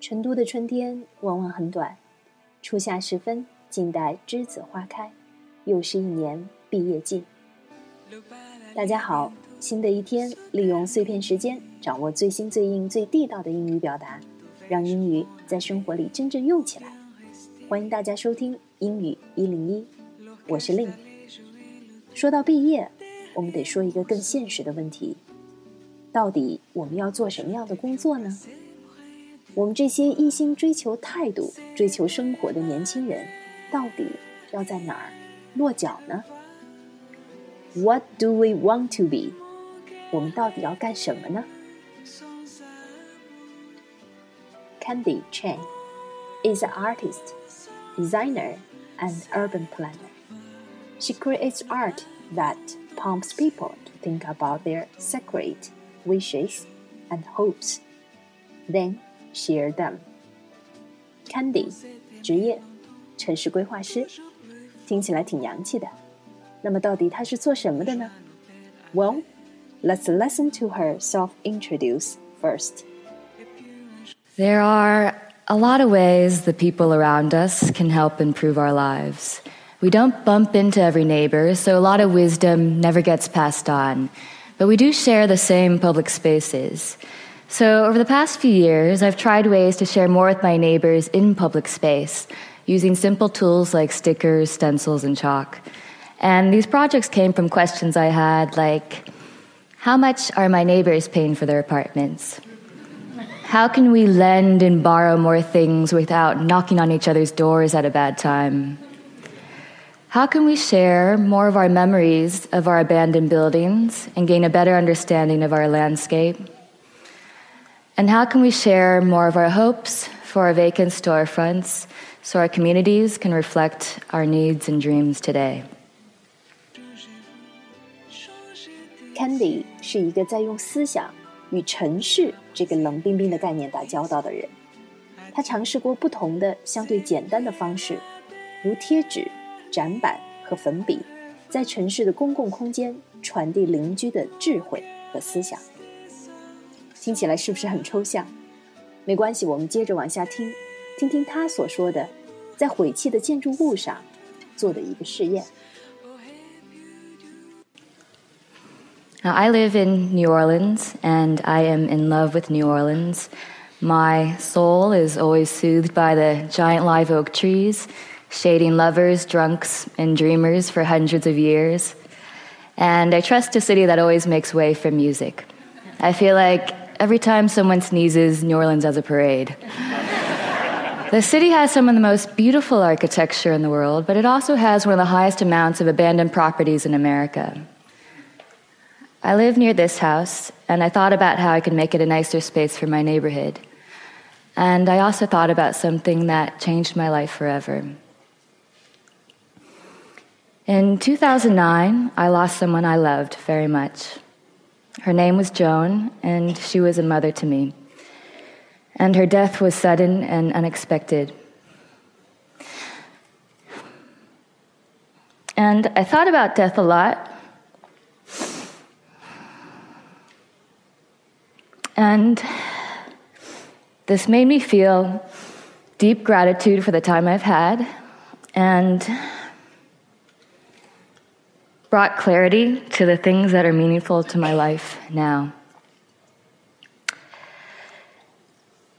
成都的春天往往很短，初夏时分，静待栀子花开，又是一年毕业季。大家好，新的一天，利用碎片时间，掌握最新最硬最地道的英语表达，让英语在生活里真正用起来。欢迎大家收听英语一零一，我是令。说到毕业，我们得说一个更现实的问题：到底我们要做什么样的工作呢？我们这些一心追求态度、追求生活的年轻人，到底要在哪儿落脚呢？What do we want to be？我们到底要干什么呢？Candy Chang is an artist, designer, and urban planner. She creates art that prompts people to think about their sacred wishes and hopes. Then Share them. Candy，职业，城市规划师，听起来挺洋气的。那么到底她是做什么的呢？Well, let's listen to her self-introduce first. There are a lot of ways the people around us can help improve our lives. We don't bump into every neighbor, so a lot of wisdom never gets passed on. But we do share the same public spaces. So, over the past few years, I've tried ways to share more with my neighbors in public space using simple tools like stickers, stencils, and chalk. And these projects came from questions I had like How much are my neighbors paying for their apartments? How can we lend and borrow more things without knocking on each other's doors at a bad time? How can we share more of our memories of our abandoned buildings and gain a better understanding of our landscape? And how can we share more of our hopes for our vacant storefronts so our communities can reflect our needs and dreams today? Candy 是一个在用思想与城市这个冷冰冰的概念打交道的人。他尝试过不同的相对简单的方式，如贴纸、 展板和粉笔，在城市的公共空间传递邻居的智慧和思想。听起来是不是很抽象？没关系，我们接着往下听，听听他所说的，在毁弃的建筑物上做的一个试验。Now, I live in New Orleans, and I am in love with New Orleans. My soul is always soothed by the giant live oak trees, shading lovers, drunks, and dreamers for hundreds of years. And I trust a city that always makes way for music. I feel like every time someone sneezes, New Orleans has a parade. the city has some of the most beautiful architecture in the world, but it also has one of the highest amounts of abandoned properties in America. I live near this house, and I thought about how I could make it a nicer space for my neighborhood. And I also thought about something that changed my life forever. In 2009, I lost someone I loved very much. Her name was Joan, and she was a mother to me. And her death was sudden and unexpected. And I thought about death a lot. And this made me feel deep gratitude for the time I've had and brought clarity to the things that are meaningful to my life now.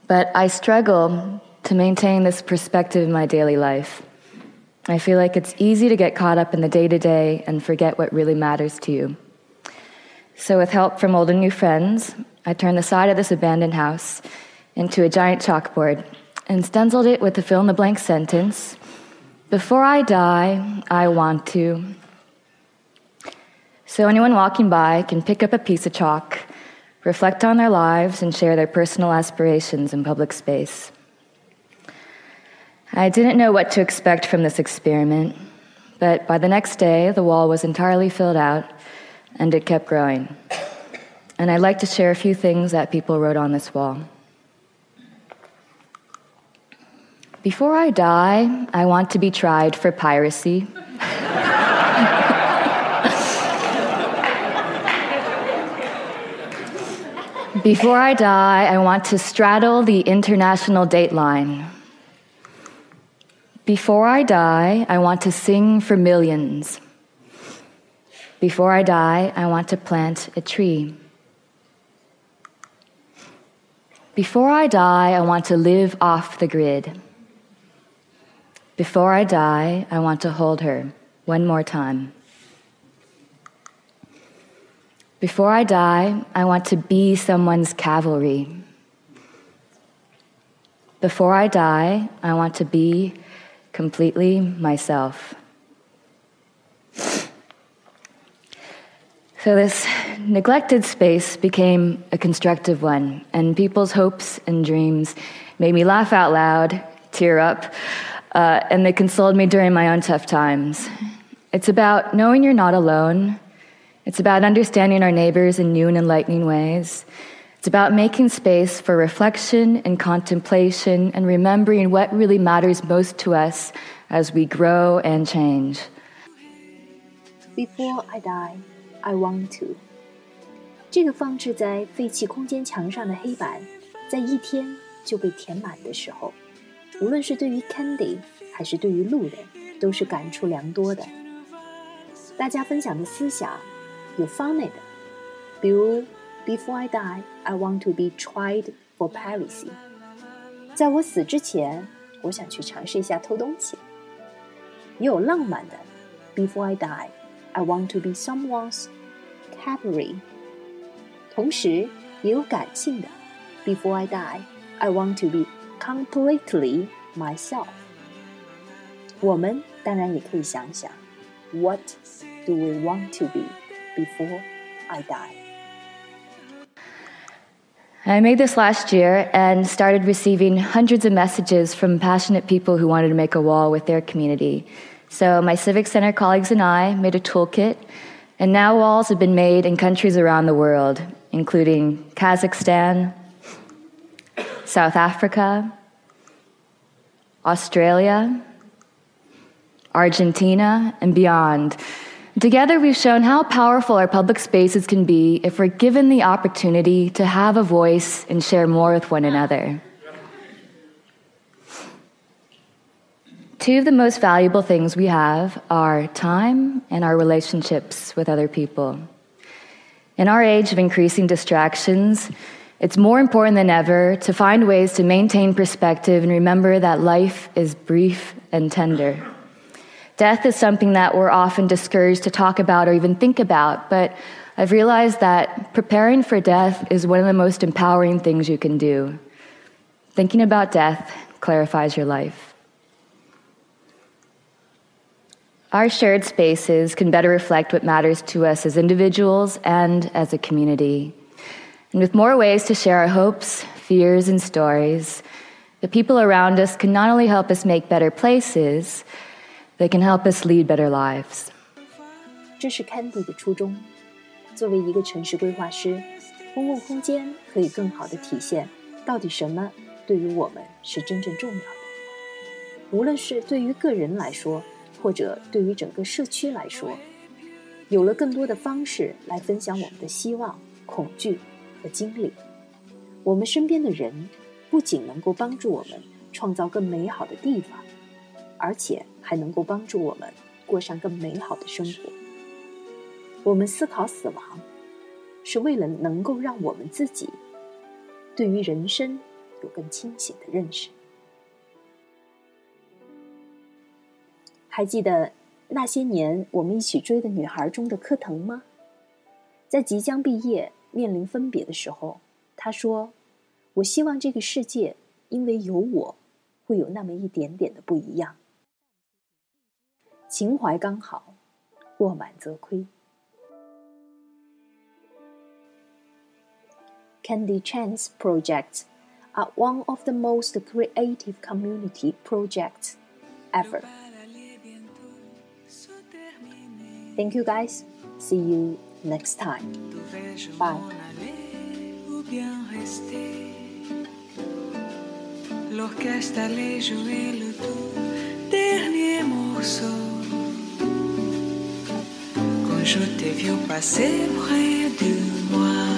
But I struggle to maintain this perspective in my daily life. I feel like it's easy to get caught up in the day to day and forget what really matters to you. So, with help from old and new friends, I turned the side of this abandoned house into a giant chalkboard and stenciled it with the fill in the blank sentence Before I die, I want to so anyone walking by can pick up a piece of chalk, reflect on their lives, and share their personal aspirations in public space. I didn't know what to expect from this experiment, but by the next day, the wall was entirely filled out and it kept growing. And I'd like to share a few things that people wrote on this wall. Before I die, I want to be tried for piracy. Before I die, I want to straddle the international dateline. Before I die, I want to sing for millions. Before I die, I want to plant a tree. Before I die, I want to live off the grid. Before I die, I want to hold her one more time. Before I die, I want to be someone's cavalry. Before I die, I want to be completely myself. So, this neglected space became a constructive one, and people's hopes and dreams made me laugh out loud, tear up, uh, and they consoled me during my own tough times. It's about knowing you're not alone it's about understanding our neighbors in new and enlightening ways. It's about making space for reflection and contemplation and remembering what really matters most to us as we grow and change. Before I die, I want to. 这个放置在废弃空间墙上的黑板，在一天就被填满的时候，无论是对于 Candy 还是对于路人，都是感触良多的。大家分享的思想 有 funny 的，比如 Before I die, I want to be tried for piracy。在我死之前，我想去尝试一下偷东西。也有浪漫的，Before I die, I want to be someone's cavalry。同时也有感性的，Before I die, I want to be completely myself。我们当然也可以想想，What do we want to Be？before I die. I made this last year and started receiving hundreds of messages from passionate people who wanted to make a wall with their community. So, my Civic Center colleagues and I made a toolkit, and now walls have been made in countries around the world, including Kazakhstan, South Africa, Australia, Argentina, and beyond. Together, we've shown how powerful our public spaces can be if we're given the opportunity to have a voice and share more with one another. Two of the most valuable things we have are time and our relationships with other people. In our age of increasing distractions, it's more important than ever to find ways to maintain perspective and remember that life is brief and tender. Death is something that we're often discouraged to talk about or even think about, but I've realized that preparing for death is one of the most empowering things you can do. Thinking about death clarifies your life. Our shared spaces can better reflect what matters to us as individuals and as a community. And with more ways to share our hopes, fears, and stories, the people around us can not only help us make better places, they can help us lead better lives. 这是 Candy 的初衷。作为一个城市规划师，公共空间可以更好的体现到底什么对于我们是真正重要的。无论是对于个人来说，或者对于整个社区来说，有了更多的方式来分享我们的希望、恐惧和经历，我们身边的人不仅能够帮助我们创造更美好的地方。而且还能够帮助我们过上更美好的生活。我们思考死亡，是为了能够让我们自己对于人生有更清醒的认识。还记得那些年我们一起追的女孩中的柯腾吗？在即将毕业、面临分别的时候，他说：“我希望这个世界因为有我，会有那么一点点的不一样。”情怀刚好，过满则亏。Candy Chang's projects are one of the most creative community projects ever. Thank you guys. See you next time. Bye. je t'ai vu passer près de moi.